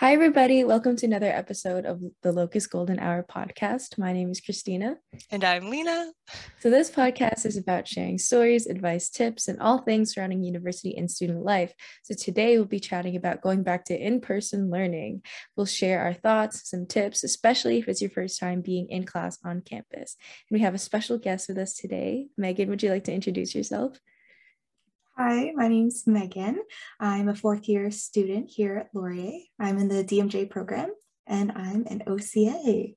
Hi, everybody. Welcome to another episode of the Locust Golden Hour podcast. My name is Christina. And I'm Lena. So, this podcast is about sharing stories, advice, tips, and all things surrounding university and student life. So, today we'll be chatting about going back to in person learning. We'll share our thoughts, some tips, especially if it's your first time being in class on campus. And we have a special guest with us today. Megan, would you like to introduce yourself? Hi, my name's Megan. I'm a fourth year student here at Laurier. I'm in the DMJ program and I'm an OCA.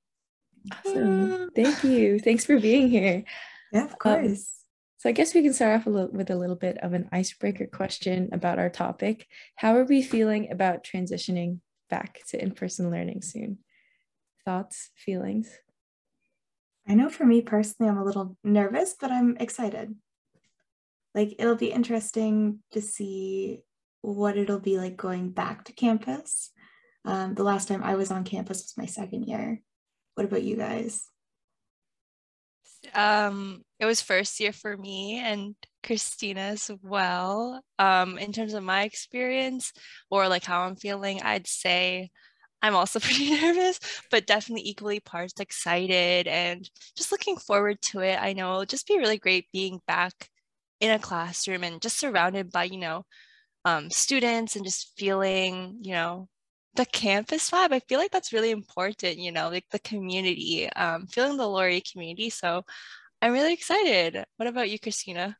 Awesome. Thank you. Thanks for being here. Yeah, of course. Um, so I guess we can start off a little, with a little bit of an icebreaker question about our topic. How are we feeling about transitioning back to in-person learning soon? Thoughts, feelings? I know for me personally, I'm a little nervous, but I'm excited like it'll be interesting to see what it'll be like going back to campus. Um, the last time I was on campus was my second year. What about you guys? Um, it was first year for me and Christina as well. Um, in terms of my experience or like how I'm feeling, I'd say I'm also pretty nervous, but definitely equally parts excited and just looking forward to it. I know it'll just be really great being back in a classroom and just surrounded by, you know, um, students and just feeling, you know, the campus vibe. I feel like that's really important, you know, like the community, um, feeling the Laurier community. So I'm really excited. What about you, Christina?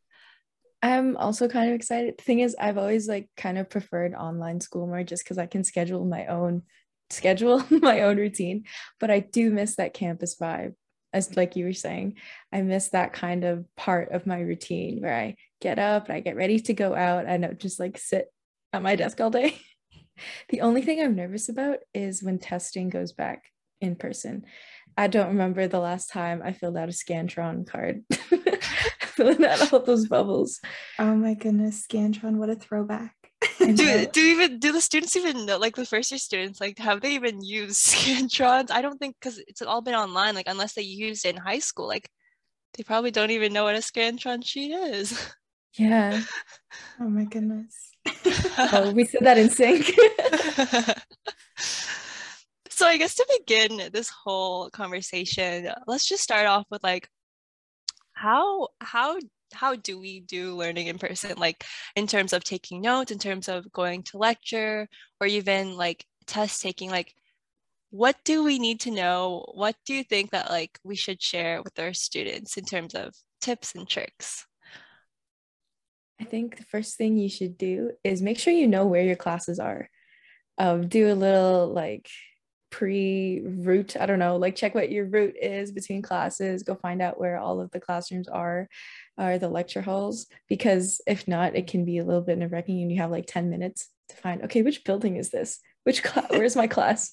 I'm also kind of excited. The thing is, I've always like kind of preferred online school more just because I can schedule my own schedule, my own routine. But I do miss that campus vibe as like you were saying, I miss that kind of part of my routine where I get up and I get ready to go out and I just like sit at my desk all day. the only thing I'm nervous about is when testing goes back in person. I don't remember the last time I filled out a Scantron card. filling out all those bubbles. Oh my goodness, Scantron, what a throwback do do even do the students even know like the first year students like have they even used scantrons? I don't think because it's all been online like unless they used it in high school like they probably don't even know what a scantron sheet is. Yeah. Oh my goodness. Oh we said that in sync. So i guess to begin this whole conversation let's just start off with like how how how do we do learning in person like in terms of taking notes in terms of going to lecture or even like test taking like what do we need to know? What do you think that like we should share with our students in terms of tips and tricks? I think the first thing you should do is make sure you know where your classes are. Um, do a little like pre-route i don't know like check what your route is between classes go find out where all of the classrooms are or the lecture halls because if not it can be a little bit nerve-wracking and you have like 10 minutes to find okay which building is this which class where's my class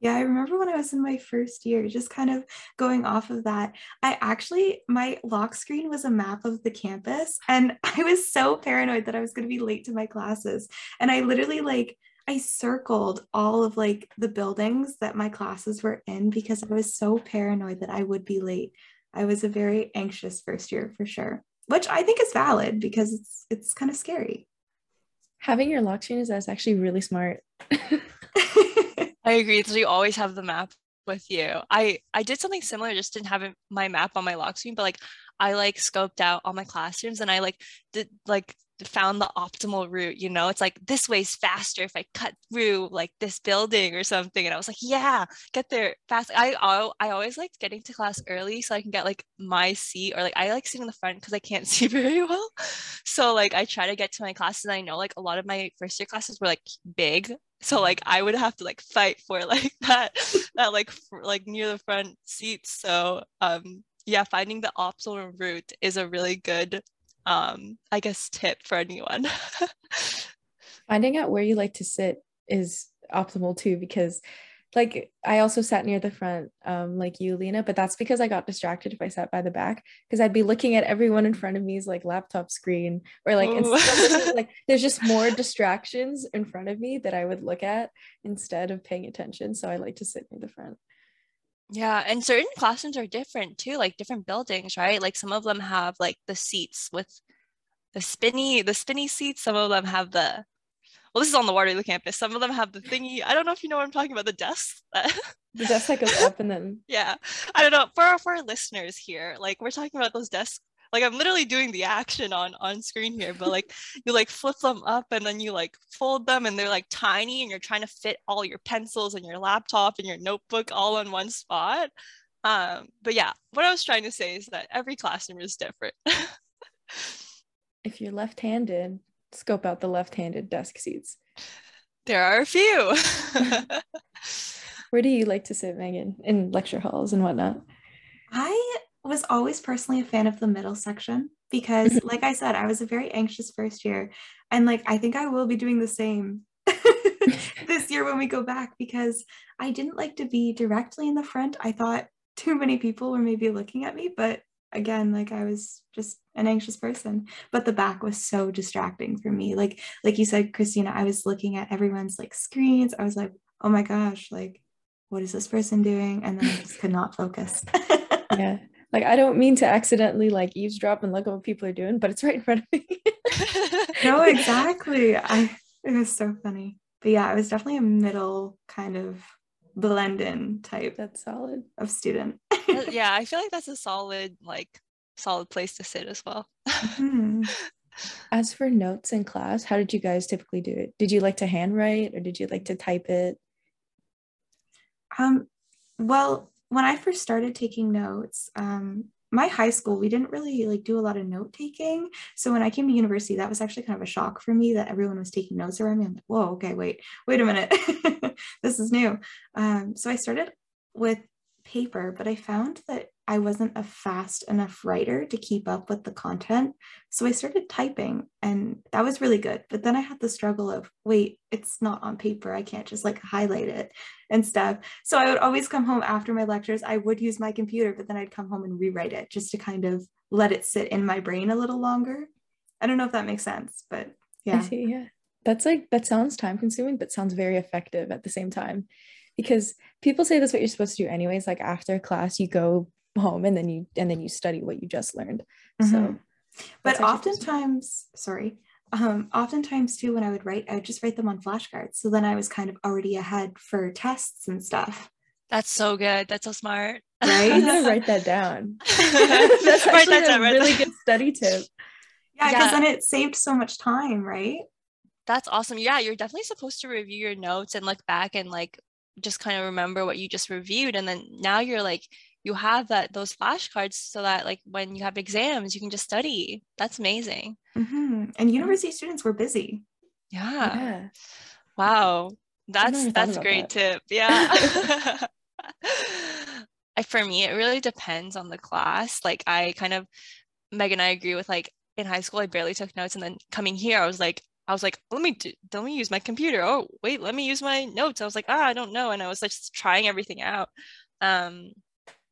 yeah, I remember when I was in my first year, just kind of going off of that. I actually, my lock screen was a map of the campus, and I was so paranoid that I was going to be late to my classes. And I literally, like, I circled all of like the buildings that my classes were in because I was so paranoid that I would be late. I was a very anxious first year for sure, which I think is valid because it's it's kind of scary. Having your lock screen is that's actually really smart. I agree. So you always have the map with you. I I did something similar, just didn't have my map on my lock screen, but like I like scoped out all my classrooms and I like did like found the optimal route you know? It's like this way's faster if i cut through like this building or something. And i was like yeah get there fast. I i always liked getting to class early so i can get like my seat or like i like sitting in the front because i can't see very well. So like i try to get to my classes and i know like a lot of my first year classes were like big. So like i would have to like fight for like that that like like near the front seats. So um yeah finding the optimal route is a really good um, I guess, tip for anyone. Finding out where you like to sit is optimal too, because like I also sat near the front, um, like you, Lena, but that's because I got distracted if I sat by the back because I'd be looking at everyone in front of me's like laptop screen or like instead like there's just more distractions in front of me that I would look at instead of paying attention. So I like to sit near the front. Yeah, and certain classrooms are different too, like different buildings, right? Like some of them have like the seats with the spinny, the spinny seats. Some of them have the well, this is on the Waterloo campus. Some of them have the thingy. I don't know if you know what I'm talking about, the desk. the desk that goes up and then yeah. I don't know. For our, for our listeners here, like we're talking about those desks like i'm literally doing the action on on screen here but like you like flip them up and then you like fold them and they're like tiny and you're trying to fit all your pencils and your laptop and your notebook all in one spot. Um but yeah what i was trying to say is that every classroom is different. If you're left-handed scope out the left-handed desk seats. There are a few. Where do you like to sit megan? In lecture halls and whatnot. I was always personally a fan of the middle section because mm-hmm. like i said i was a very anxious first year. And like i think i will be doing the same this year when we go back because i didn't like to be directly in the front. I thought too many people were maybe looking at me but again like i was just an anxious person. But the back was so distracting for me. Like like you said christina i was looking at everyone's like screens. I was like oh my gosh like what is this person doing? And then i just could not focus. Yeah like I don't mean to accidentally like eavesdrop and look at what people are doing, but it's right in front of me. no, exactly. I it was so funny. But yeah, I was definitely a middle kind of blend in type. That's solid. Of student. yeah, I feel like that's a solid, like solid place to sit as well. Mm-hmm. As for notes in class, how did you guys typically do it? Did you like to handwrite or did you like to type it? Um, well, when I first started taking notes, um, my high school, we didn't really like do a lot of note taking. So when I came to university, that was actually kind of a shock for me that everyone was taking notes around me. I'm like, whoa, okay, wait, wait a minute. this is new. Um, so I started with paper, but I found that I wasn't a fast enough writer to keep up with the content. So I started typing and that was really good. But then I had the struggle of, wait, it's not on paper. I can't just like highlight it and stuff. So I would always come home after my lectures. I would use my computer, but then I'd come home and rewrite it just to kind of let it sit in my brain a little longer. I don't know if that makes sense, but yeah. I see, yeah. That's like, that sounds time consuming, but sounds very effective at the same time because people say that's what you're supposed to do anyways like after class you go home and then you and then you study what you just learned. Mm-hmm. so but oftentimes sorry um oftentimes too when i would write i would just write them on flashcards. So then i was kind of already ahead for tests and stuff. That's so good. That's so smart. Right? I'm gonna write that down. That's write that down, a really good study tip. Yeah because yeah. then it saved so much time right? That's awesome. Yeah you're definitely supposed to review your notes and look back and like just kind of remember what you just reviewed. And then now you're like you have that those flashcards so that like when you have exams you can just study that's amazing mm-hmm. and university students were busy yeah, yeah. wow that's that's a great that. tip yeah for me it really depends on the class like i kind of meg and i agree with like in high school i barely took notes and then coming here i was like I was like, let me do, let me use my computer. Oh, wait, let me use my notes. I was like, ah, I don't know. And I was like just trying everything out. Um,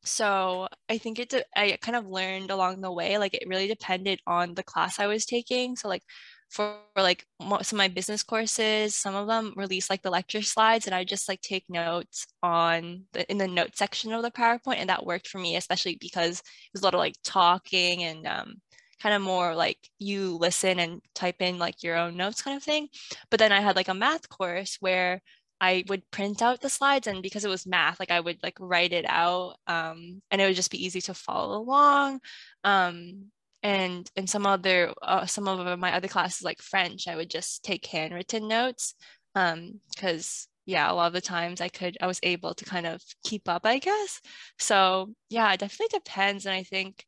so I think it, I kind of learned along the way, like it really depended on the class I was taking. So like for like some of my business courses, some of them release like the lecture slides and I just like take notes on the, in the note section of the PowerPoint. And that worked for me, especially because it was a lot of like talking and um, kind of more like you listen and type in like your own notes kind of thing. But then I had like a math course where I would print out the slides and because it was math, like I would like write it out um, and it would just be easy to follow along. Um, and in some other, uh, some of my other classes like French, I would just take handwritten notes because um, yeah, a lot of the times I could, I was able to kind of keep up, I guess. So yeah, it definitely depends. And I think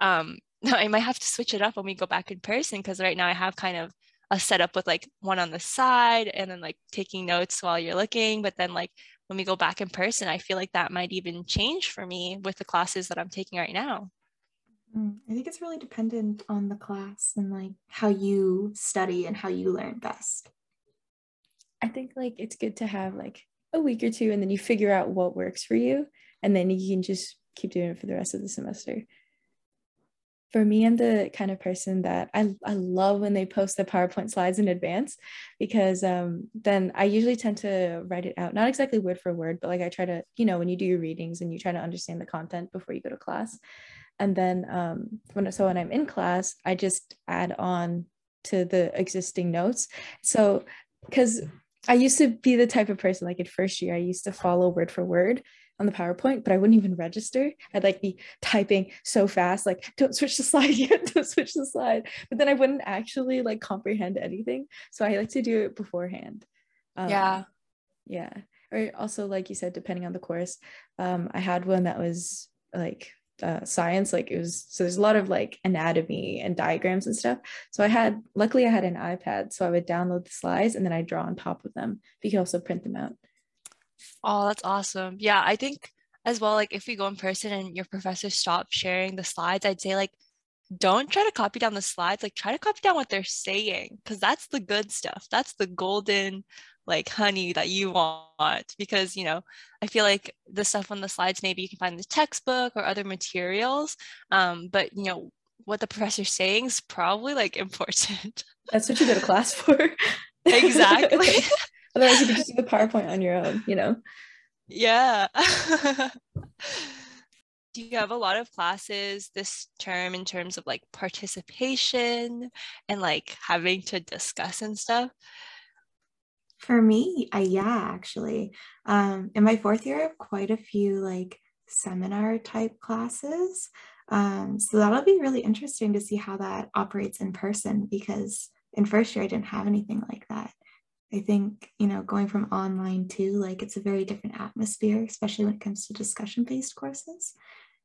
um, I might have to switch it up when we go back in person because right now I have kind of a setup with like one on the side and then like taking notes while you're looking. But then like when we go back in person, I feel like that might even change for me with the classes that I'm taking right now. Mm, I think it's really dependent on the class and like how you study and how you learn best. I think like it's good to have like a week or two and then you figure out what works for you and then you can just keep doing it for the rest of the semester for me, I'm the kind of person that I, I love when they post the PowerPoint slides in advance because um, then I usually tend to write it out, not exactly word for word, but like I try to, you know, when you do your readings and you try to understand the content before you go to class. And then um, when so when I'm in class, I just add on to the existing notes. So because I used to be the type of person like in first year, I used to follow word for word on the PowerPoint, but I wouldn't even register. I'd like be typing so fast, like, don't switch the slide yet, don't switch the slide. But then I wouldn't actually like comprehend anything. So I like to do it beforehand. Um, yeah. Yeah. Or also, like you said, depending on the course, um, I had one that was like uh, science like it was so there's a lot of like anatomy and diagrams and stuff so i had luckily i had an ipad so i would download the slides and then i draw on top of them you can also print them out oh that's awesome. Yeah i think as well like if we go in person and your professor stops sharing the slides i'd say like don't try to copy down the slides like try to copy down what they're saying because that's the good stuff. That's the golden like honey that you want because you know i feel like the stuff on the slides maybe you can find in the textbook or other materials um, but you know what the professor's saying is probably like important. That's what you go to class for. Exactly otherwise you could just do the powerpoint on your own you know yeah do you have a lot of classes this term in terms of like participation and like having to discuss and stuff for me, I, yeah, actually. Um, in my fourth year, I have quite a few like seminar type classes. Um, so that'll be really interesting to see how that operates in person because in first year, I didn't have anything like that. I think, you know, going from online to like it's a very different atmosphere, especially when it comes to discussion based courses.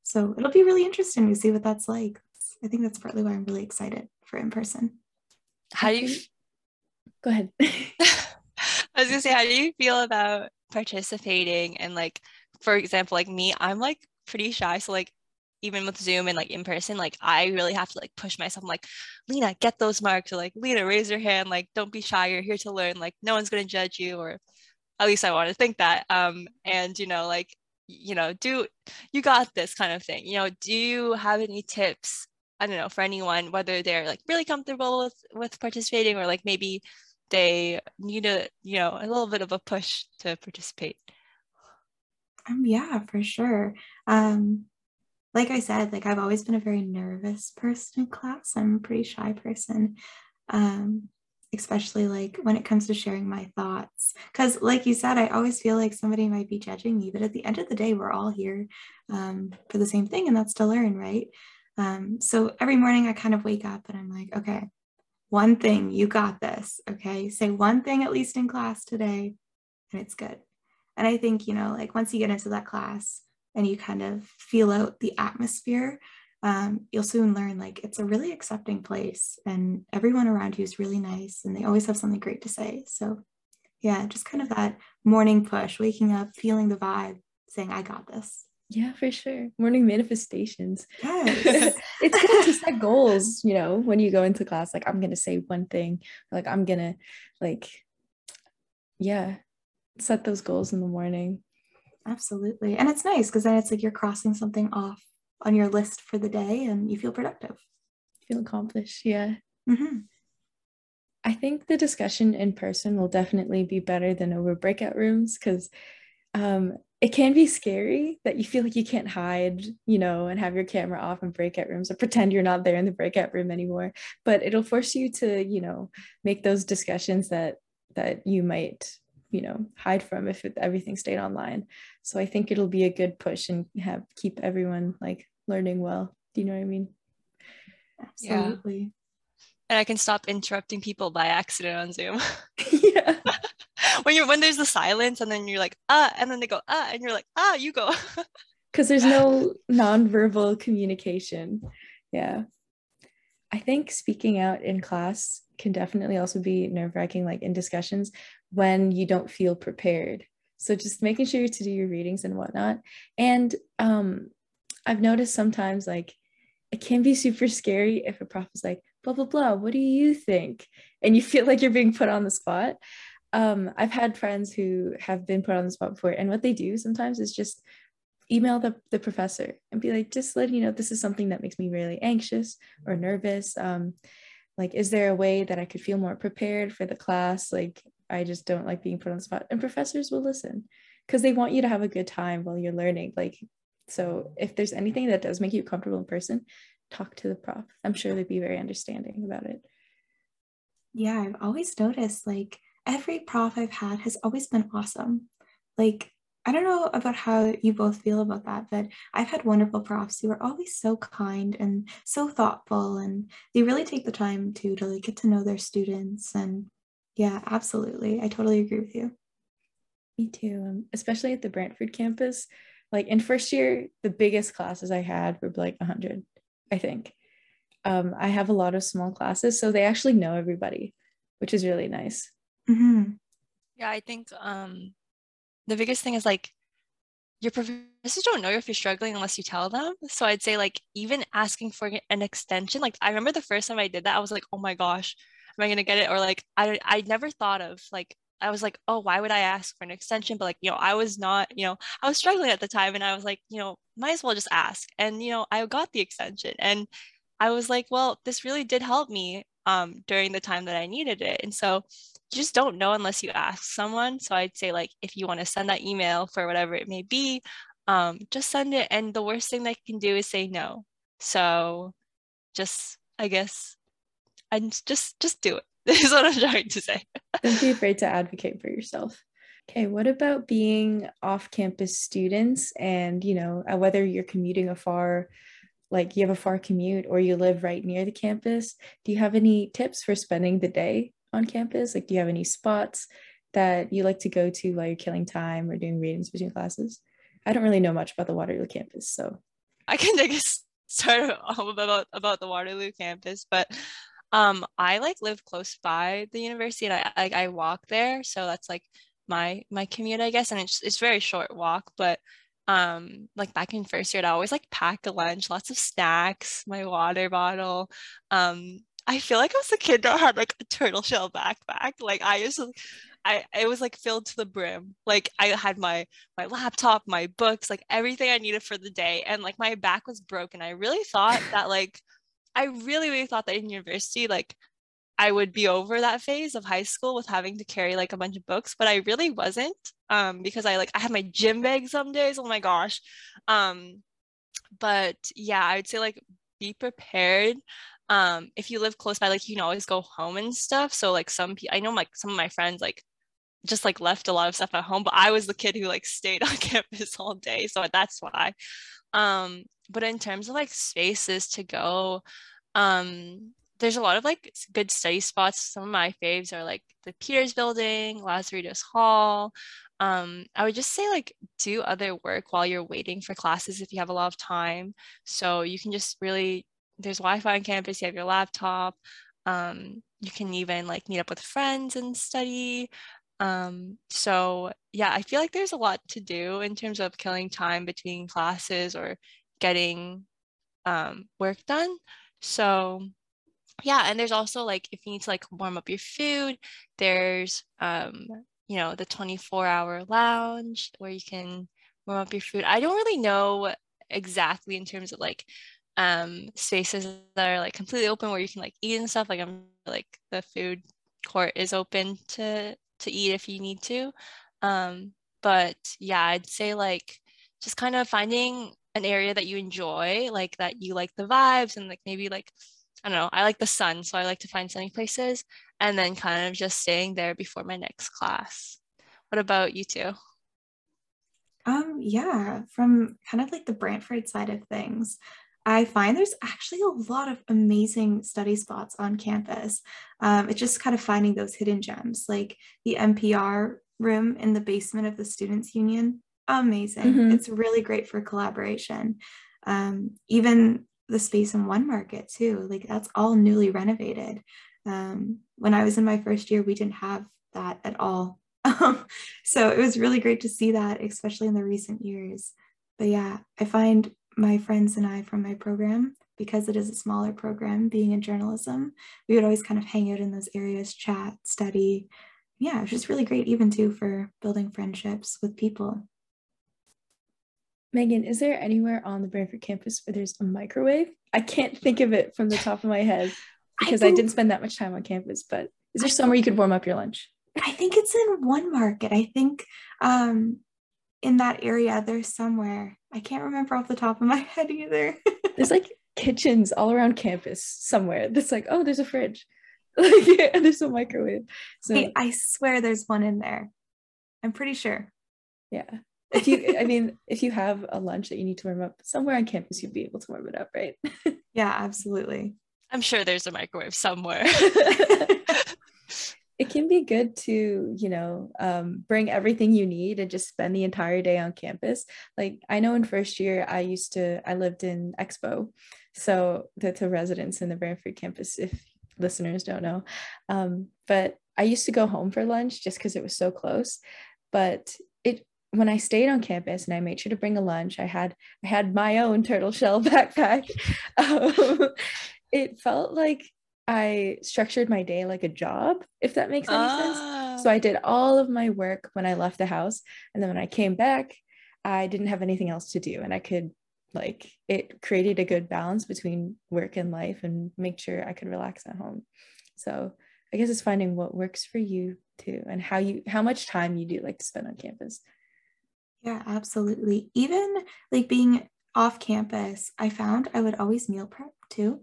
So it'll be really interesting to see what that's like. I think that's partly why I'm really excited for in person. How do you? Go ahead. I was gonna say, how do you feel about participating and like, for example, like me, I'm like pretty shy. So like even with Zoom and like in person, like I really have to like push myself. I'm like, Lena, get those marks, or like Lena, raise your hand. Like, don't be shy. You're here to learn. Like, no one's gonna judge you, or at least I want to think that. Um, and you know, like, you know, do you got this kind of thing. You know, do you have any tips? I don't know for anyone whether they're like really comfortable with with participating or like maybe they need a you know a little bit of a push to participate um, yeah for sure um like i said like i've always been a very nervous person in class i'm a pretty shy person um especially like when it comes to sharing my thoughts because like you said i always feel like somebody might be judging me but at the end of the day we're all here um, for the same thing and that's to learn right um, so every morning i kind of wake up and i'm like okay one thing, you got this. Okay. Say one thing at least in class today, and it's good. And I think, you know, like once you get into that class and you kind of feel out the atmosphere, um, you'll soon learn like it's a really accepting place and everyone around you is really nice and they always have something great to say. So, yeah, just kind of that morning push, waking up, feeling the vibe, saying, I got this. Yeah, for sure. Morning manifestations. Yes. it's good to set goals, you know, when you go into class, like I'm gonna say one thing, like I'm gonna like yeah, set those goals in the morning. Absolutely. And it's nice because then it's like you're crossing something off on your list for the day and you feel productive. Feel accomplished. Yeah. Mm-hmm. I think the discussion in person will definitely be better than over breakout rooms because um, it can be scary that you feel like you can't hide, you know, and have your camera off in breakout rooms or pretend you're not there in the breakout room anymore. But it'll force you to, you know, make those discussions that that you might, you know, hide from if it, everything stayed online. So I think it'll be a good push and have keep everyone like learning well. Do you know what I mean? Absolutely. Yeah. And I can stop interrupting people by accident on Zoom. yeah when you're when there's the silence and then you're like ah and then they go ah and you're like ah you go because there's no nonverbal communication yeah i think speaking out in class can definitely also be nerve-wracking like in discussions when you don't feel prepared so just making sure to do your readings and whatnot and um i've noticed sometimes like it can be super scary if a prof is like blah blah blah what do you think and you feel like you're being put on the spot um, I've had friends who have been put on the spot before, and what they do sometimes is just email the, the professor and be like, just let you know this is something that makes me really anxious or nervous. Um, like, is there a way that I could feel more prepared for the class? Like, I just don't like being put on the spot. And professors will listen because they want you to have a good time while you're learning. Like, so if there's anything that does make you comfortable in person, talk to the prof. I'm sure they'd be very understanding about it. Yeah, I've always noticed like every prof I've had has always been awesome. Like, I don't know about how you both feel about that, but I've had wonderful profs who are always so kind and so thoughtful, and they really take the time to to like get to know their students. And yeah, absolutely, I totally agree with you. Me too, um, especially at the Brantford campus. Like in first year, the biggest classes I had were like 100, I think. Um, I have a lot of small classes, so they actually know everybody, which is really nice. Mm-hmm. Yeah, I think um, the biggest thing is like your professors don't know if you're struggling unless you tell them. So I'd say like even asking for an extension. Like I remember the first time I did that, I was like, oh my gosh, am I gonna get it? Or like I I never thought of like I was like, oh, why would I ask for an extension? But like, you know, I was not, you know, I was struggling at the time and I was like, you know, might as well just ask. And, you know, I got the extension and I was like, well, this really did help me um, during the time that I needed it. And so you just don't know unless you ask someone. So I'd say like if you want to send that email for whatever it may be, um, just send it. And the worst thing they can do is say no. So just I guess and just just do it. This is what I'm trying to say. Don't be afraid to advocate for yourself. Okay, what about being off-campus students and you know uh, whether you're commuting afar like you have a far commute or you live right near the campus, do you have any tips for spending the day on campus? Like, do you have any spots that you like to go to while you're killing time or doing readings between classes? I don't really know much about the Waterloo campus, so I can take a start about about the Waterloo campus, but um, I like live close by the university, and I like I walk there, so that's like my my commute, I guess, and it's it's very short walk, but um like back in first year i always like pack a lunch lots of snacks my water bottle um i feel like i was a kid that had like a turtle shell backpack like i to I it was like filled to the brim. Like I had my my laptop, my books, like everything I needed for the day. And like my back was broken. I really thought that like I really, really thought that in university, like I would be over that phase of high school with having to carry like a bunch of books, but I really wasn't um, because I like I had my gym bag some days. Oh my gosh. Um, but yeah, I would say like be prepared. Um, if you live close by, like you can always go home and stuff. So like some people, I know like some of my friends like just like left a lot of stuff at home, but I was the kid who like stayed on campus all day, so that's why. Um, but in terms of like spaces to go, um, there's a lot of like good study spots. Some of my faves are like the Peters Building, Lazaridis Hall. Um, I would just say like do other work while you're waiting for classes if you have a lot of time. So you can just really there's Wi-Fi on campus. You have your laptop. Um, you can even like meet up with friends and study. Um, so yeah, I feel like there's a lot to do in terms of killing time between classes or getting um, work done. So yeah and there's also like if you need to like warm up your food there's um you know the 24 hour lounge where you can warm up your food. I don't really know exactly in terms of like um spaces that are like completely open where you can like eat and stuff. Like i'm like the food court is open to to eat if you need to um but yeah i'd say like just kind of finding an area that you enjoy like that you like the vibes and like maybe like I don't know, I like the sun, so I like to find sunny places and then kind of just staying there before my next class. What about you two? Um, yeah, from kind of like the Brantford side of things, I find there's actually a lot of amazing study spots on campus. Um, it's just kind of finding those hidden gems, like the NPR room in the basement of the Students Union. Amazing. Mm-hmm. It's really great for collaboration. Um, even the space in one market too. Like that's all newly renovated. Um, when I was in my first year, we didn't have that at all. so it was really great to see that, especially in the recent years. But yeah, I find my friends and I from my program, because it is a smaller program, being in journalism, we would always kind of hang out in those areas, chat, study. Yeah, it was just really great, even too, for building friendships with people. Megan, is there anywhere on the Brantford campus where there's a microwave? I can't think of it from the top of my head because I, think, I didn't spend that much time on campus, but is there somewhere you could warm up your lunch? I think it's in one market. I think um, in that area there's somewhere. I can't remember off the top of my head either. there's like kitchens all around campus somewhere. That's like, oh, there's a fridge. like yeah, there's a microwave. So Hey, I swear there's one in there. I'm pretty sure. yeah. If you I mean, if you have a lunch that you need to warm up somewhere on campus, you'd be able to warm it up, right? Yeah, absolutely. I'm sure there's a microwave somewhere. It can be good to you know um, bring everything you need and just spend the entire day on campus. Like i know in first year i used to i lived in expo so that's a residence in the brantford campus if listeners don't know. Um, but i used to go home for lunch just because it was so close but it when i stayed on campus and i made sure to bring a lunch i had i had my own turtle shell backpack. Um, it felt like I structured my day like a job, if that makes any sense. So Ah. I did all of my work when I left the house. And then when I came back, I didn't have anything else to do. And I could, like, it created a good balance between work and life and make sure I could relax at home. So I guess it's finding what works for you too and how you, how much time you do like to spend on campus. Yeah, absolutely. Even like being off campus, I found I would always meal prep too.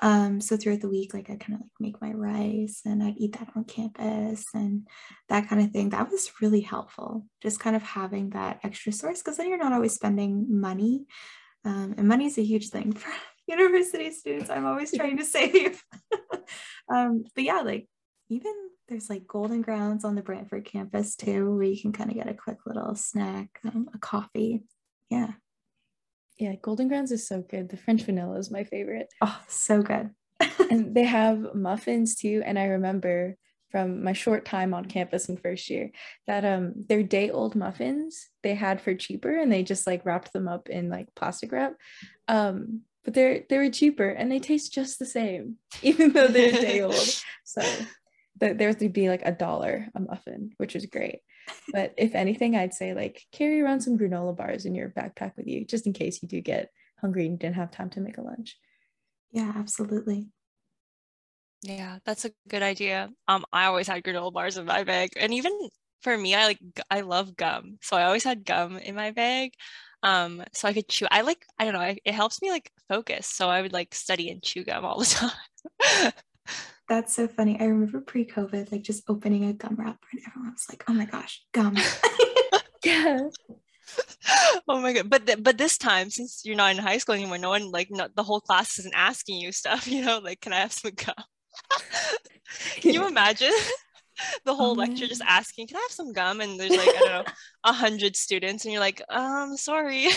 Um, so throughout the week, like I kind of like make my rice and I'd eat that on campus and that kind of thing. That was really helpful. Just kind of having that extra source because then you're not always spending money. Um, and money is a huge thing for university students. I'm always trying to save. um, but yeah, like even there's like golden grounds on the Brantford campus too, where you can kind of get a quick little snack, um, a coffee. Yeah. Yeah, Golden Grounds is so good. The French vanilla is my favorite. Oh, so good. and they have muffins too and i remember from my short time on campus in first year that um their day old muffins they had for cheaper and they just like wrapped them up in like plastic wrap um but they're they were cheaper and they taste just the same even though they're day old so th- there would be like a dollar a muffin which was great but if anything i'd say like carry around some granola bars in your backpack with you just in case you do get hungry and didn't have time to make a lunch yeah, absolutely. Yeah, that's a good idea. Um, I always had granola bars in my bag, and even for me, I like I love gum, so I always had gum in my bag. Um, so I could chew. I like I don't know. I, it helps me like focus, so I would like study and chew gum all the time. That's so funny. I remember pre COVID, like just opening a gum wrapper and everyone was like, oh my gosh, gum. yeah oh my god! But th- but this time, since you're not in high school anymore, no one like no, the whole class isn't asking you stuff. You know, like can I have some gum? Can you imagine the whole Oh, lecture just asking, "Can I have some gum?" And there's like I don't know, a hundred students, and you're like, "Um, sorry."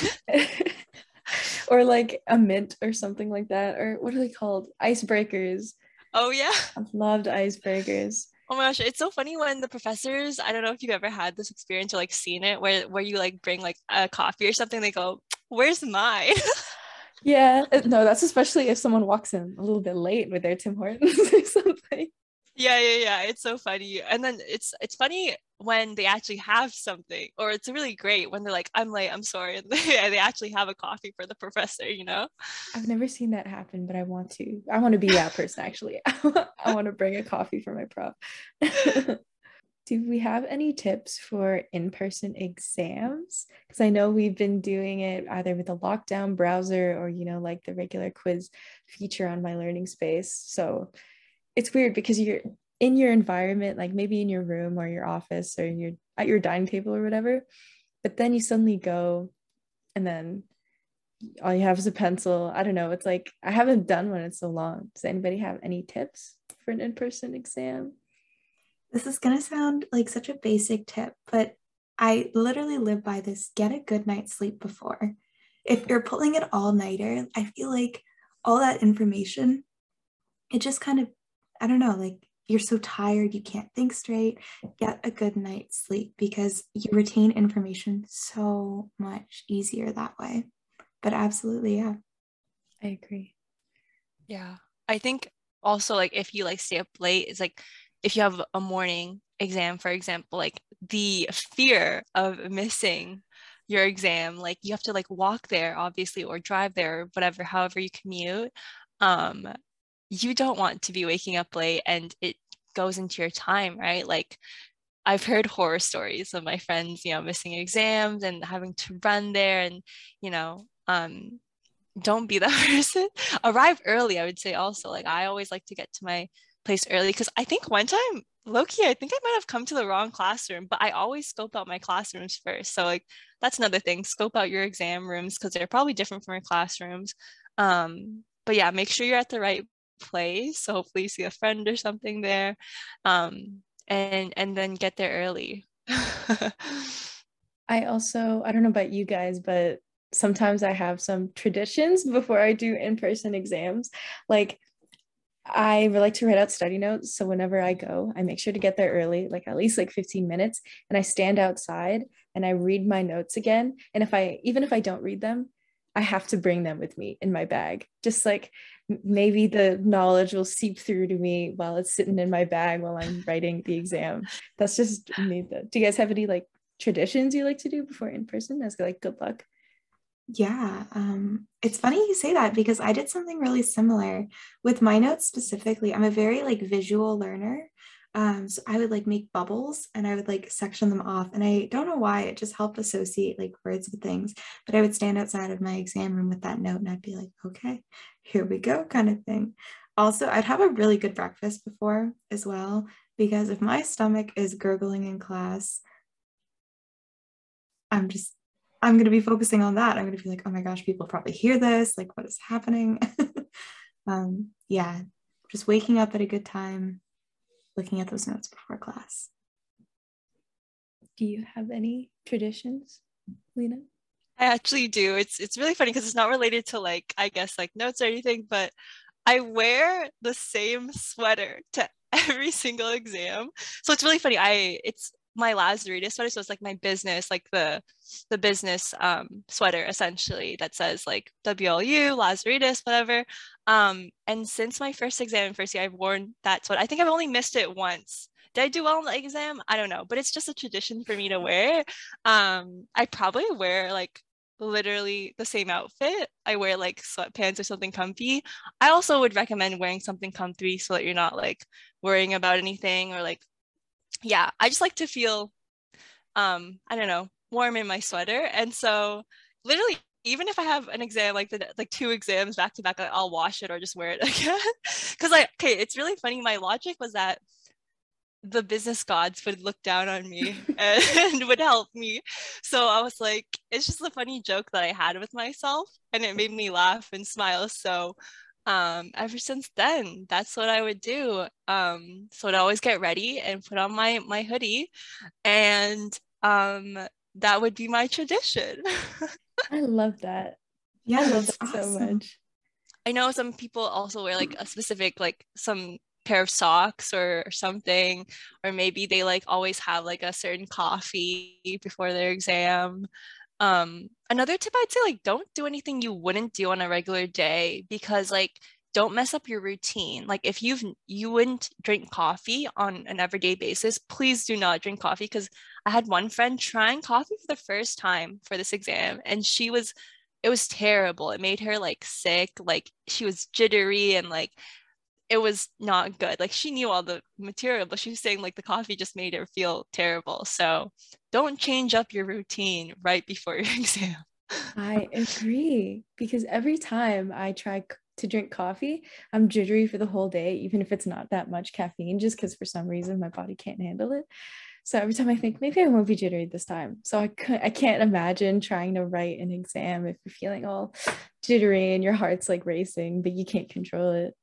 or like a mint or something like that or what are they called icebreakers oh yeah. i've loved icebreakers Oh my gosh, it's so funny when the professors. I don't know if you've ever had this experience or like seen it, where where you like bring like a coffee or something. They go, "Where's mine?" yeah uh, no that's especially if someone walks in a little bit late with their tim hortons or something yeah, yeah, yeah. It's so funny, and then it's it's funny when they actually have something, or it's really great when they're like, "I'm late, I'm sorry," and they, they actually have a coffee for the professor. You know? i've never seen that happen but i want to i want to be that person actually i want to bring a coffee for my prof do we have any tips for in-person exams because i know we've been doing it either with a lockdown browser or you know like the regular quiz feature on my learning space so it's weird because you're in your environment like maybe in your room or your office or you're at your dining table or whatever but then you suddenly go and then all you have is a pencil. I don't know. It's like i haven't done one in so long. Does anybody have any tips for an in-person exam? This is going to sound like such a basic tip, but I literally live by this get a good night's sleep before. If you're pulling it all nighter, I feel like all that information, it just kind of, I don't know, like you're so tired, you can't think straight. Get a good night's sleep because you retain information so much easier that way. But absolutely, yeah. i agree Yeah. I think also like if you like stay up late, it's like if you have a morning exam, for example, like the fear of missing your exam, like you have to like walk there, obviously, or drive there, whatever, however you commute. Um, you don't want to be waking up late and it goes into your time, right? Like I've heard horror stories of my friends, you know, missing exams and having to run there and, you know, um, don't be that person. Arrive early, I would say also. Like I always like to get to my place early because I think one time Loki, I think I might have come to the wrong classroom, but I always scope out my classrooms first. So like that's another thing. Scope out your exam rooms because they're probably different from your classrooms. Um, but yeah, make sure you're at the right place. So hopefully you see a friend or something there. Um, and and then get there early. I also I don't know about you guys, but sometimes I have some traditions before I do in-person exams. Like I like to write out study notes. So whenever I go, I make sure to get there early, like at least like 15 minutes, and I stand outside and I read my notes again. And if I even if I don't read them, I have to bring them with me in my bag. Just like maybe the knowledge will seep through to me while it's sitting in my bag while I'm writing the exam. That's just me. Do you guys have any like traditions you like to do before in person as like good luck? Yeah, um, it's funny you say that because I did something really similar with my notes specifically. I'm a very like visual learner. Um, so I would like make bubbles and I would like section them off. And I don't know why it just helped associate like words with things. But I would stand outside of my exam room with that note and I'd be like, okay, here we go, kind of thing. Also, I'd have a really good breakfast before as well, because if my stomach is gurgling in class, I'm just I'm going to be focusing on that. I'm going to be like, oh my gosh, people probably hear this. Like, what is happening? um, yeah, just waking up at a good time, looking at those notes before class. Do you have any traditions, Lena? I actually do. It's it's really funny because it's not related to like I guess like notes or anything, but I wear the same sweater to every single exam. So it's really funny. I it's my Lazaridis sweater. So it's like my business, like the the business um, sweater essentially that says like WLU, Lazaridis, whatever. Um, and since my first exam in first year, I've worn that sweater. I think I've only missed it once. Did I do well in the exam? I don't know, but it's just a tradition for me to wear. Um, I probably wear like literally the same outfit. I wear like sweatpants or something comfy. I also would recommend wearing something comfy so that you're not like worrying about anything or like yeah, I just like to feel, um, I don't know, warm in my sweater. And so literally, even if I have an exam, like the like two exams back to back, I'll wash it or just wear it again. Cause like, okay, it's really funny. My logic was that the business gods would look down on me and would help me. So I was like, it's just a funny joke that I had with myself and it made me laugh and smile. So um, ever since then, that's what I would do. Um, so I'd always get ready and put on my my hoodie, and um, that would be my tradition. I love that. Yeah, I love that awesome. so much. I know some people also wear like a specific like some pair of socks or, or something, or maybe they like always have like a certain coffee before their exam. Um, another tip I'd say like don't do anything you wouldn't do on a regular day because like don't mess up your routine. Like if you've you wouldn't drink coffee on an everyday basis, please do not drink coffee because I had one friend trying coffee for the first time for this exam and she was it was terrible. It made her like sick, like she was jittery and like it was not good. Like she knew all the material, but she was saying like the coffee just made her feel terrible. So don't change up your routine right before your exam. I agree because every time I try to drink coffee, I'm jittery for the whole day, even if it's not that much caffeine, just because for some reason my body can't handle it. So every time I think maybe I won't be jittery this time. So I could I can't imagine trying to write an exam if you're feeling all jittery and your heart's like racing, but you can't control it.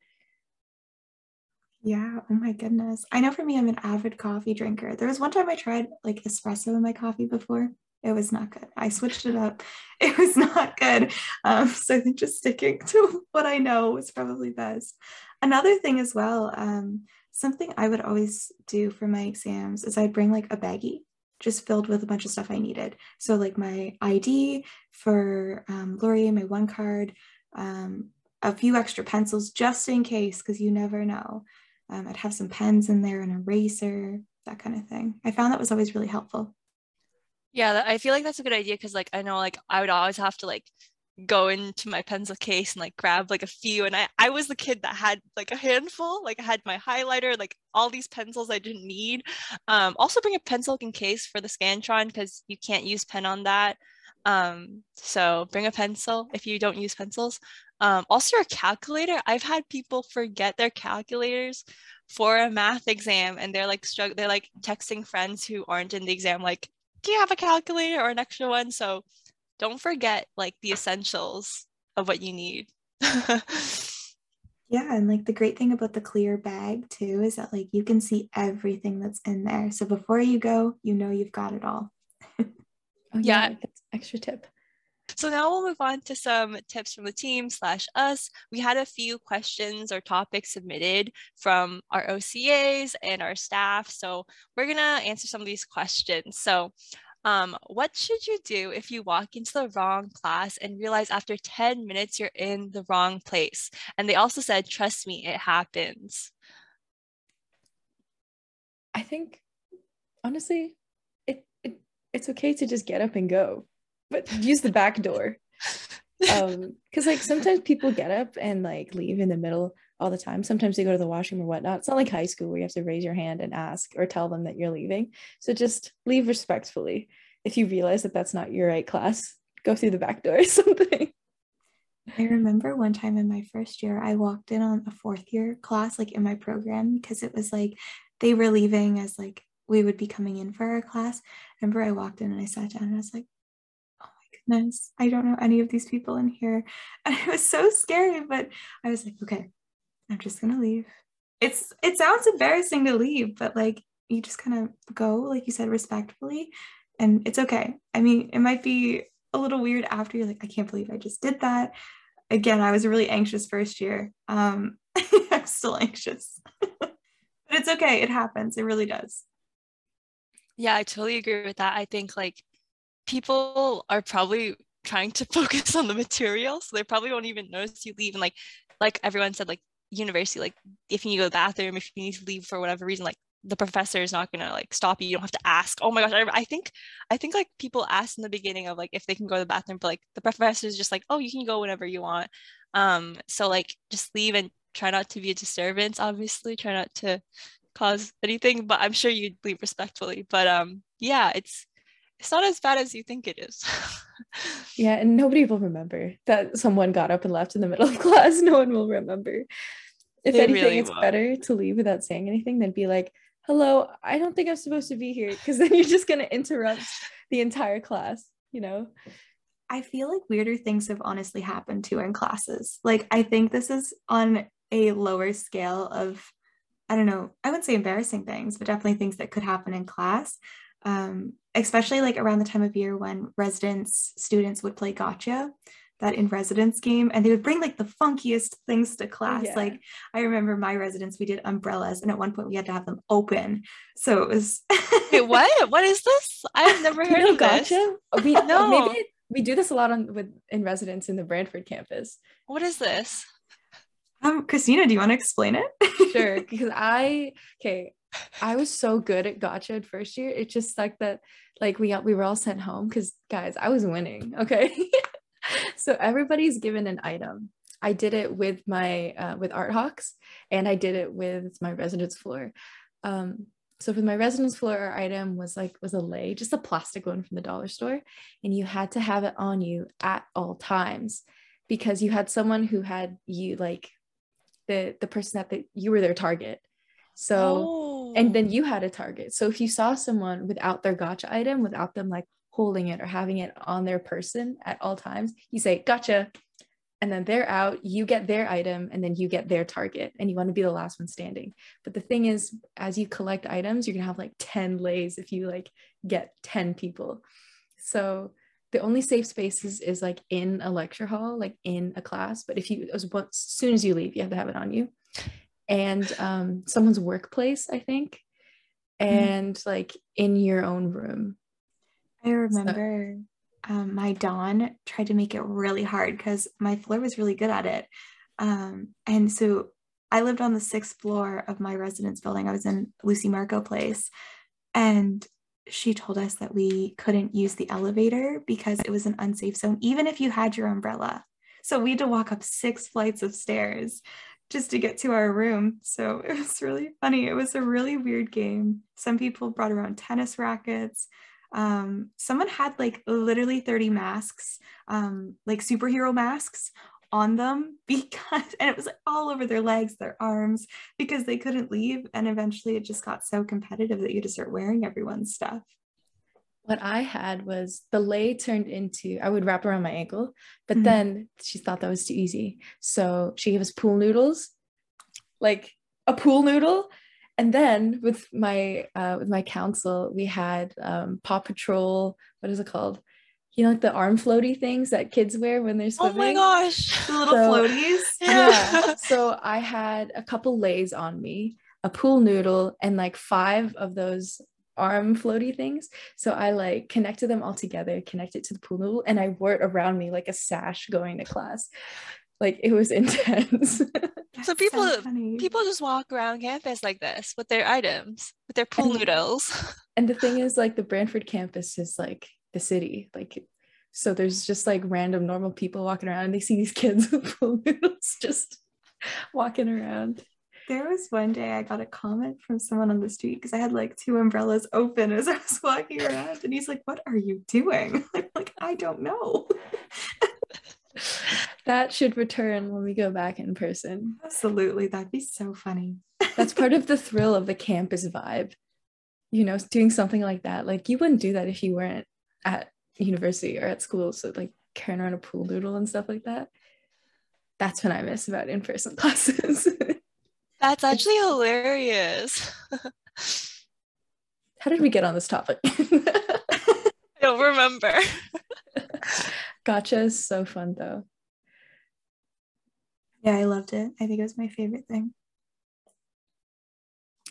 Yeah. Oh my goodness. I know for me, I'm an avid coffee drinker. There was one time I tried like espresso in my coffee before. It was not good. I switched it up. It was not good. Um, so I think just sticking to what I know was probably best. Another thing as well, um, something I would always do for my exams is I'd bring like a baggie just filled with a bunch of stuff I needed. So like my ID for um, Laurier, my one card, um, a few extra pencils just in case, because you never know. Um, I'd have some pens in there, an eraser, that kind of thing. I found that was always really helpful. Yeah, I feel like that's a good idea because, like, I know, like, I would always have to like go into my pencil case and like grab like a few and I, I was the kid that had like a handful like i had my highlighter like all these pencils i didn't need um also bring a pencil case for the scantron because you can't use pen on that um so bring a pencil if you don't use pencils Um, also, your calculator. I've had people forget their calculators for a math exam, and they're like strugg- They're like texting friends who aren't in the exam, like, "Do you have a calculator or an extra one?" So, don't forget like the essentials of what you need. Yeah, and like the great thing about the clear bag too is that like you can see everything that's in there. So before you go, you know you've got it all. oh Yeah. yeah, that's extra tip. So now we'll move on to some tips from the team slash us. We had a few questions or topics submitted from our OCAs and our staff. So we're gonna answer some of these questions. So um, what should you do if you walk into the wrong class and realize after 10 minutes you're in the wrong place? And they also said, trust me, it happens. I think honestly, it, it it's okay to just get up and go, but use the back door. Um, because like sometimes people get up and like leave in the middle all the time. Sometimes they go to the washroom or whatnot. It's not like high school where you have to raise your hand and ask or tell them that you're leaving. So just leave respectfully. If you realize that that's not your right class, go through the back door or something. I remember one time in my first year, I walked in on a fourth year class, like in my program, because it was like they were leaving as like we would be coming in for our class. I remember I walked in and I sat down and I was like, goodness, I don't know any of these people in here. And it was so scary, but I was like, okay, I'm just gonna leave. It's it sounds embarrassing to leave, but like you just kind of go, like you said, respectfully, and it's okay. I mean, it might be a little weird after you're like, I can't believe I just did that. Again, I was really anxious first year. Um, I'm still anxious, but it's okay. It happens. It really does. Yeah, I totally agree with that. I think like people are probably trying to focus on the material, so they probably won't even notice you leave. And like, like everyone said, like university, like if you need to go to the bathroom, if you need to leave for whatever reason, like the professor is not gonna like stop you. You don't have to ask. Oh my gosh, I, I think I think like people ask in the beginning of like if they can go to the bathroom, but like the professor is just like, oh, you can go whenever you want. Um, so like just leave and try not to be a disturbance. Obviously, try not to cause anything, but I'm sure you'd leave respectfully. But um, yeah, it's it's not as bad as you think it is. Yeah, and nobody will remember that someone got up and left in the middle of class. No one will remember. If They anything, really it's won't. better to leave without saying anything than be like, hello, I don't think I'm supposed to be here. Because then you're just going to interrupt the entire class, you know? I feel like weirder things have honestly happened too in classes. Like, I think this is on a lower scale of, I don't know, I wouldn't say embarrassing things, but definitely things that could happen in class. Um, especially like around the time of year when residents students would play gotcha, that in residence game, and they would bring like the funkiest things to class. yeah. Like, I remember my residence, we did umbrellas, and at one point we had to have them open. So it was. Wait, what? What is this? I've never heard know of this. gotcha? We, No. Maybe we do this a lot on with in residence in the Brantford campus. What is this? Um, Christina, do you want to explain it? sure because i okay i was so good at gotcha at first year. It just like that like we we were all sent home because guys i was winning okay? So everybody's given an item. I did it with my uh, with art hawks and i did it with my residence floor. Um so for my residence floor our item was like was a lei just a plastic one from the dollar store and you had to have it on you at all times because you had someone who had you like the the person that the, you were their target. So oh. And then oh. you had a target. So if you saw someone without their gotcha item without them like holding it or having it on their person at all times you say gotcha. And then they're out you get their item and then you get their target and you want to be the last one standing. But the thing is as you collect items you're going to have like 10 leis if you like get 10 people. So the only safe spaces is like in a lecture hall like in a class. But if you as, as soon as you leave you have to have it on you and um someone's workplace i think and like in your own room I remember um, my Don tried to make it really hard because my floor was really good at it. Um, and so I lived on the sixth floor of my residence building. I was in Lucy Marco Place. And she told us that we couldn't use the elevator because it was an unsafe zone, even if you had your umbrella. So we had to walk up six flights of stairs just to get to our room. So it was really funny. It was a really weird game. Some people brought around tennis rackets um someone had like literally 30 masks um like superhero masks on them because and it was all over their legs, their arms, because they couldn't leave. And eventually it just got so competitive that you to start wearing everyone's stuff. What I had was the lei turned into I would wrap around my ankle, but Mhm. then she thought that was too easy. So she gave us pool noodles, like a pool noodle. And then with my uh, with my council, we had um, Paw Patrol. What is it called? You know, like the arm floaty things that kids wear when they're swimming. Oh my gosh. The little So- floaties. yeah. so I had a couple leis on me, a pool noodle, and like five of those arm floaty things. So I like connected them all together, connected to the pool noodle, and I wore it around me like a sash going to class. Like it was intense. So people- funny. People just walk around campus like this with their items, with their pool And- noodles. and the thing is, like the Brantford campus is like the city. Like so there's just like random normal people walking around and they see these kids with pool noodles just walking around. There was one day I got a comment from someone on the street because I had like two umbrellas open as I was walking around, and he's like, "What are you doing?" I'm like, "I don't know." That should return when we go back in person. Absolutely, that'd be so funny. That's part of the thrill of the campus vibe. You know, doing something like that. Like you wouldn't do that if you weren't at university or at school. So like carrying around a pool noodle and stuff like that. That's what I miss about in-person classes. That's actually hilarious. How did we get on this topic? I don't remember. gotcha is so fun though. Yeah, I loved it. I think it was my favorite thing.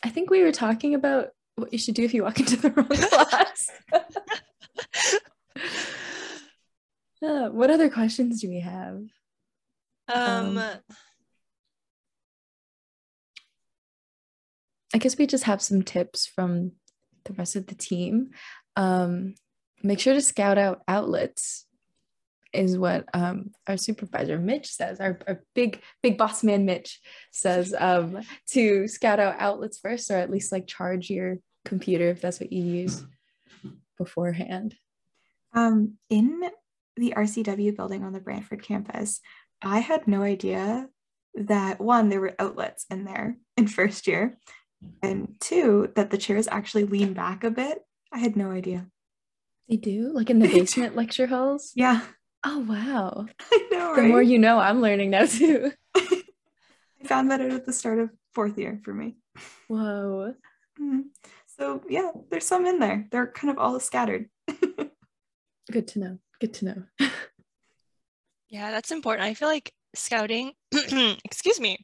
I think we were talking about what you should do if you walk into the wrong class. Uh, what other questions do we have? Um, Um, I guess we just have some tips from the rest of the team. Um, make sure to scout out outlets, is what um, our supervisor Mitch says. Our, our big big boss man Mitch says um, to scout out outlets first, or at least like charge your computer if that's what you use beforehand. Um, in the RCW building on the Brantford campus, I had no idea that one, there were outlets in there in first year, and two, that the chairs actually lean back a bit. I had no idea. They do like in the basement lecture halls. Yeah, Oh wow! I know, The right? more you know, I'm learning now too. I found that out at the start of fourth year for me. Whoa. Mhm. So yeah, there's some in there. They're kind of all scattered. Good to know. Good to know. yeah, that's important. I feel like scouting, excuse me,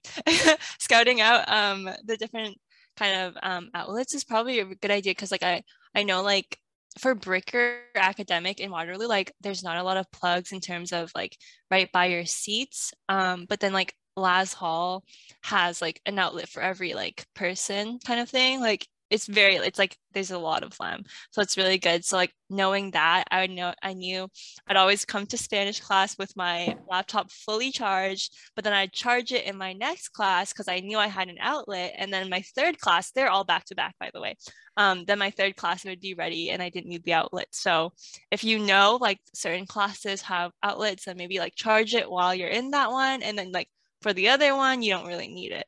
scouting out um the different kind of um outlets is probably a good idea because like I I know like for Bricker Academic in Waterloo, like there's not a lot of plugs in terms of like right by your seats. Um, but then like Laz Hall has like an outlet for every like person kind of thing. Like it's very it's like there's a lot of them. So it's really good. So like knowing that, I would know I knew I'd always come to Spanish class with my laptop fully charged, but then I'd charge it in my next class because I knew I had an outlet. And then my third class, they're all back to back, by the way um, then my third class would be ready and I didn't need the outlet. So if you know like certain classes have outlets and maybe like charge it while you're in that one and then like for the other one you don't really need it.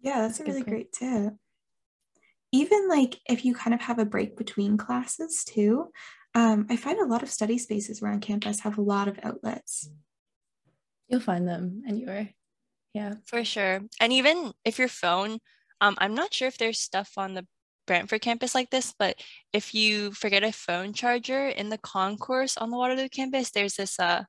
Yeah, that's a really great tip. Even like if you kind of have a break between classes too, um, I find a lot of study spaces around campus have a lot of outlets. You'll find them anywhere. Yeah. For sure. And even if your phone, um, I'm not sure if there's stuff on the Brantford campus like this, but if you forget a phone charger in the concourse on the Waterloo campus, there's this uh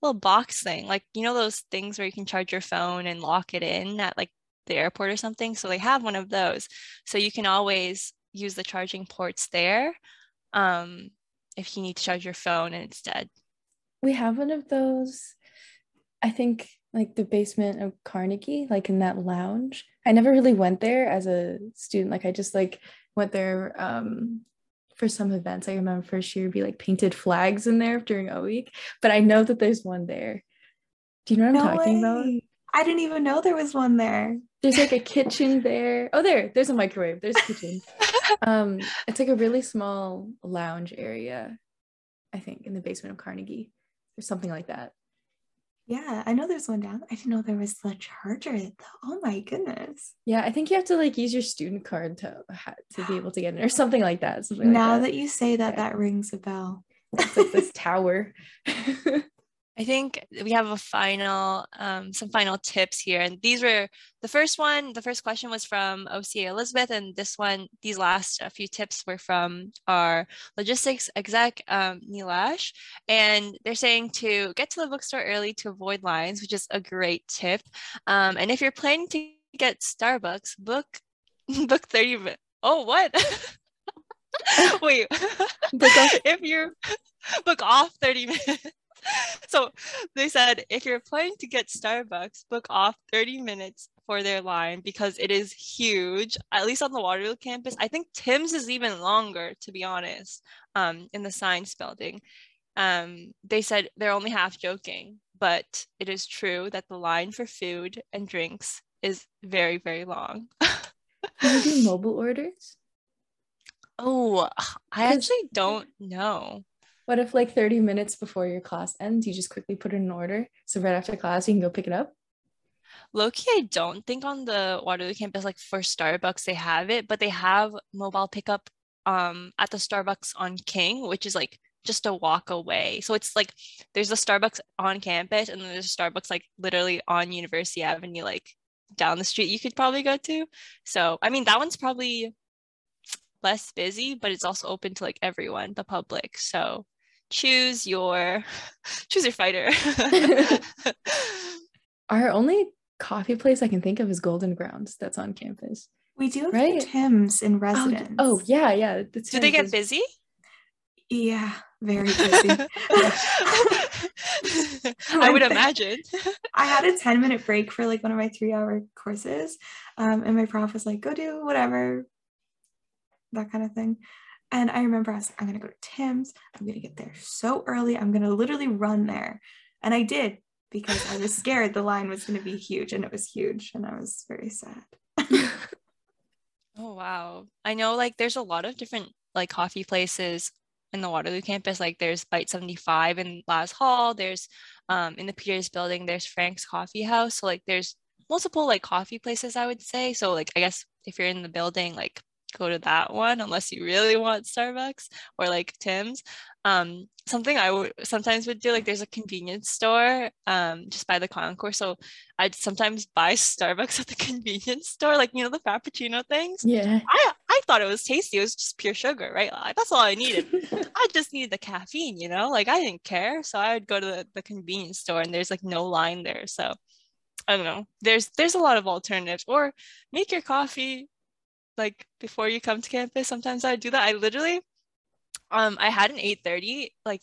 little box thing, like you know those things where you can charge your phone and lock it in at like the airport or something. So they have one of those, so you can always use the charging ports there, um, if you need to charge your phone instead. We have one of those, I think, like the basement of Carnegie, like in that lounge. I never really went there as a student. Like I just like went there um for some events. I remember first year be like painted flags in there during a week, but I know that there's one there. Do you know what I'm talking about? I didn't even know there was one there. There's like a kitchen there. Oh, there, there's a microwave. There's a kitchen. um, it's like a really small lounge area, I think, in the basement of Carnegie or something like that. Yeah, I know there's one down. I didn't know there was the charger. Though. Oh my goodness. Yeah, I think you have to like use your student card to to be able to get in or something like that. Something now like that. that you say that, Yeah. that rings a bell. it's like this tower. I think we have a final, um, some final tips here. And these were the first one, the first question was from OCA Elizabeth. And this one, these last few tips were from our logistics exec, um, Nilash. And they're saying to get to the bookstore early to avoid lines, which is a great tip. Um, and if you're planning to get Starbucks, book book 30 minutes. Oh, what? Wait. If you're book off 30 minutes. So they said if you're planning to get Starbucks, book off 30 minutes for their line because it is huge, at least on the Waterloo campus. I think Tim's is even longer, to be honest, um, in the science building. Um, they said they're only half joking, but it is true that the line for food and drinks is very, very long. Can you do mobile orders? oh, I actually don't know. What if like 30 minutes before your class ends, you just quickly put it in order? So right after class, you can go pick it up? Loki, I don't think on the Waterloo campus, like for Starbucks, they have it, but they have mobile pickup um at the Starbucks on King, which is like just a walk away. So it's like there's a Starbucks on campus and then there's a Starbucks like literally on University Avenue, like down the street you could probably go to. So I mean that one's probably less busy, but it's also open to like everyone, the public. So choose your choose your fighter. Our only coffee place I can think of is Golden Grounds that's on campus. We do have Right. Tim's in Oh, residence. Oh, yeah, yeah. the Do they get is- busy? yeah, very busy. I would imagine. I had a 10 minute break for like one of my three hour courses. Um, and my prof was like, go do whatever, that kind of thing. And I remember I was like, I'm going to go to Tim's. I'm going to get there so early. I'm going to literally run there. And I did because I was scared the line was going to be huge and it was huge. And I was very sad. Oh wow. I know like there's a lot of different like coffee places in the Waterloo campus. Like there's Bite 75 in Laz Hall. There's um in the Peters building, there's Frank's Coffee House. So like there's multiple like coffee places, I would say. So like I guess if you're in the building, like go to that one unless you really want Starbucks or like Tim's. Um something I would sometimes would do, like there's a convenience store um just by the concourse. So I'd sometimes buy Starbucks at the convenience store, like you know the Frappuccino things. yeah. I I thought it was tasty. It was just pure sugar, right? I- That's all I needed. I just needed the caffeine, you know. Like I didn't care, so I would go to the, the convenience store, and there's like no line there. So I don't know. There's there's a lot of alternatives, or make your coffee like before you come to campus. Sometimes I do that. I literally, um, I had an eight thirty like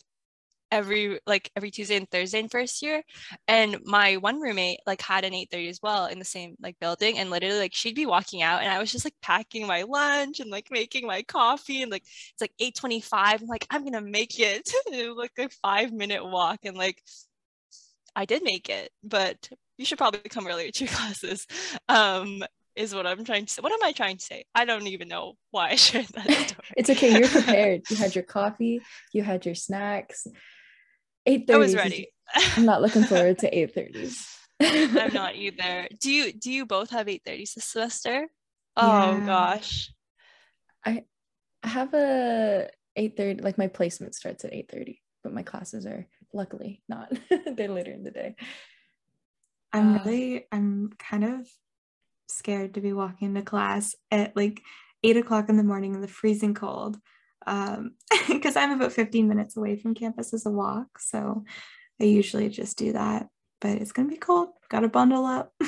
every like every Tuesday and Thursday in first year. And my one roommate like had an 8:30 as well in the same like building. And literally like she'd be walking out and I was just like packing my lunch and like making my coffee and like it's like 8:25. I'm like, I'm gonna make it. like a five minute walk and like I did make it, but you should probably come earlier to your classes. Um is what I'm trying to say. What am I trying to say? I don't even know why I shared that story. It's okay. You're prepared. You had your coffee, you had your snacks. 8:30. I was ready. I'm not looking forward to 8:30s. I'm not either. Do you do you both have 8:30s this semester? Oh Yeah. gosh. I I have a 8:30 like my placement starts at 8:30, but my classes are luckily not. They're later in the day. I'm Uh, really, I'm kind of scared to be walking to class at like eight o'clock in the morning in the freezing cold. Um, because I'm about 15 minutes away from campus as a walk. So I usually just do that, but it's gonna be cold. Gotta bundle up.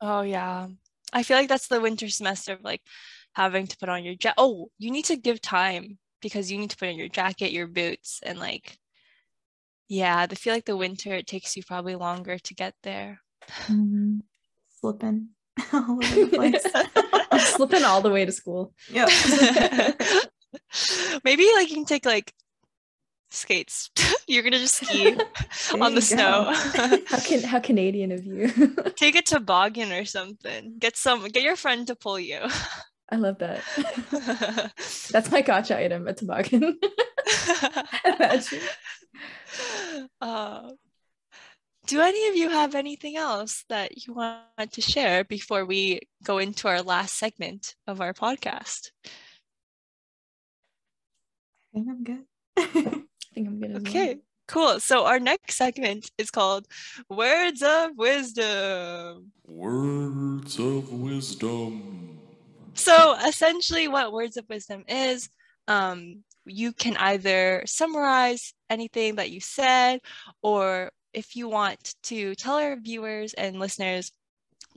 Oh yeah. I feel like that's the winter semester of like having to put on your jacket. Oh, you need to give time because you need to put on your jacket, your boots, and like yeah, I feel like the winter it takes you probably longer to get there. Mhm. Slipping all over the place. I'm slipping all the way to school. Yeah. Maybe like you can take like skates. You're gonna just ski on the you snow. How can how Canadian of you? Take a toboggan or something. Get some get your friend to pull you. I love that. That's my gotcha item, a toboggan. Imagine. Uh, do any of you have anything else that you want to share before we go into our last segment of our podcast? I think I'm good. I think I'm good Okay, well. cool. So our next segment is called Words of Wisdom. Words of wisdom. So essentially, what Words of Wisdom is, um, you can either summarize anything that you said, or if you want to tell our viewers and listeners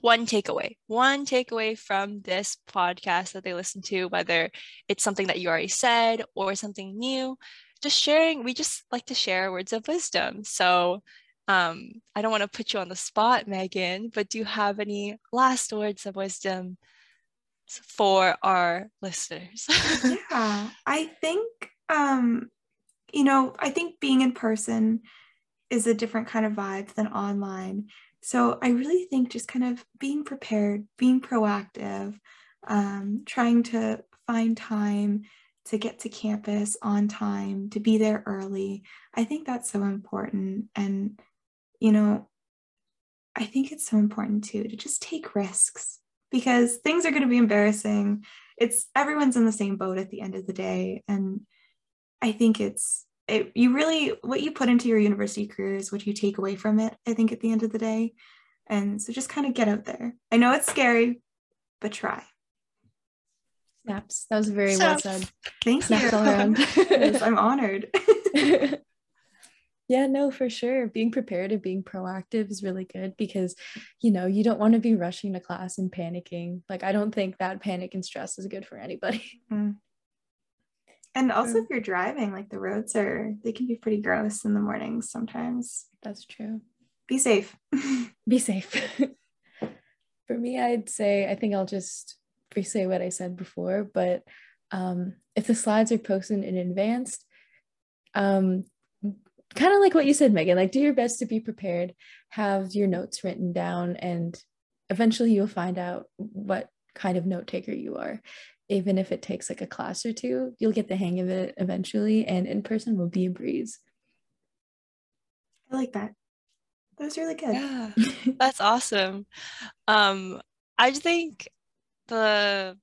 one takeaway, one takeaway from this podcast that they listen to, whether it's something that you already said or something new, just sharing. We just like to share words of wisdom. So um, I don't want to put you on the spot, Megan, but do you have any last words of wisdom for our listeners? yeah, I think um, you know, I think being in person is a different kind of vibe than online. So I really think just kind of being prepared, being proactive, um, trying to find time to get to campus on time, to be there early. I think that's so important. And, you know, I think it's so important too to just take risks because things are going to be embarrassing. It's everyone's in the same boat at the end of the day. And I think it's it, you really what you put into your university career is what you take away from it i think at the end of the day and so just kind of get out there i know it's scary but try Snaps. That was very well said. thank Snaps you all around. Yes, i'm honored yeah, no, for sure. Being prepared and being proactive is really good because, you know, you don't want to be rushing to class and panicking. Like, I don't think that panic and stress is good for anybody. Mm. And also True. if you're driving like the roads are they can be pretty gross in the mornings sometimes That's true. be safe Be safe. for me, I'd say, I think I'll just re say what I said before, but um, if the slides are posted in advance, um, kind of like what you said, Megan, like do your best to be prepared, have your notes written down, and eventually you'll find out what kind of note taker you are. Even if it takes like a class or two, you'll get the hang of it eventually, and in person will be a breeze. i like that that was really good yeah, that's awesome. Um, I just think the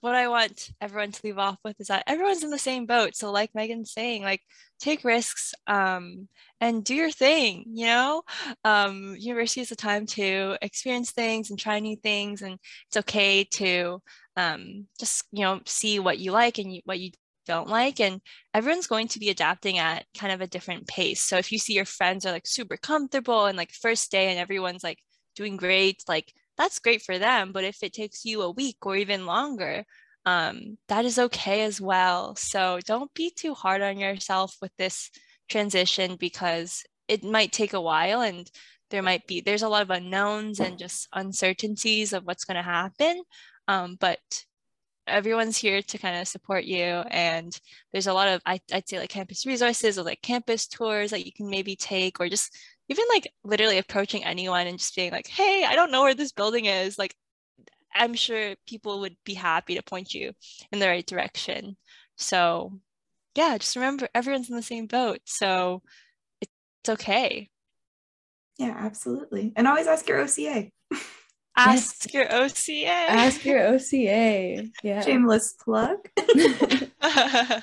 what I want everyone to leave off with is that everyone's in the same boat. So like Megan's saying, like take risks um, and do your thing, you know? Um, university is a time to experience things and try new things and it's okay to um, just, you know, see what you like and you, what you don't like and everyone's going to be adapting at kind of a different pace. So if you see your friends are like super comfortable and like first day and everyone's like doing great, like that's great for them. But if it takes you a week or even longer, um, that is okay as well. So don't be too hard on yourself with this transition because it might take a while and there might be there's a lot of unknowns and just uncertainties of what's going to happen. Um, but everyone's here to kind of support you and there's a lot of I, i'd say like campus resources or like campus tours that you can maybe take or just even like literally approaching anyone and just being like hey i don't know where this building is. Like i'm sure people would be happy to point you in the right direction. So yeah just remember everyone's in the same boat so it's okay. Yeah absolutely. And always ask your oca ask your oca Ask your OCA. Yeah. shameless plug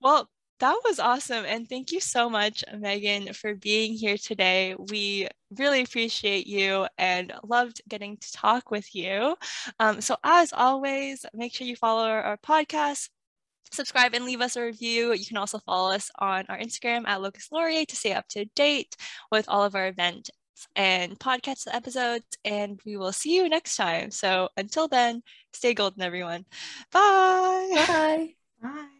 well, that was awesome. And thank you so much, Megan, for being here today. We really appreciate you and loved getting to talk with you. Um, so, as always, make sure you follow our, our podcast. Subscribe and leave us a review. You can also follow us on our Instagram at Locus Laurier to stay up to date with all of our events and podcast episodes. And we will see you next time. So until then, stay golden, everyone. Bye. Bye. Bye.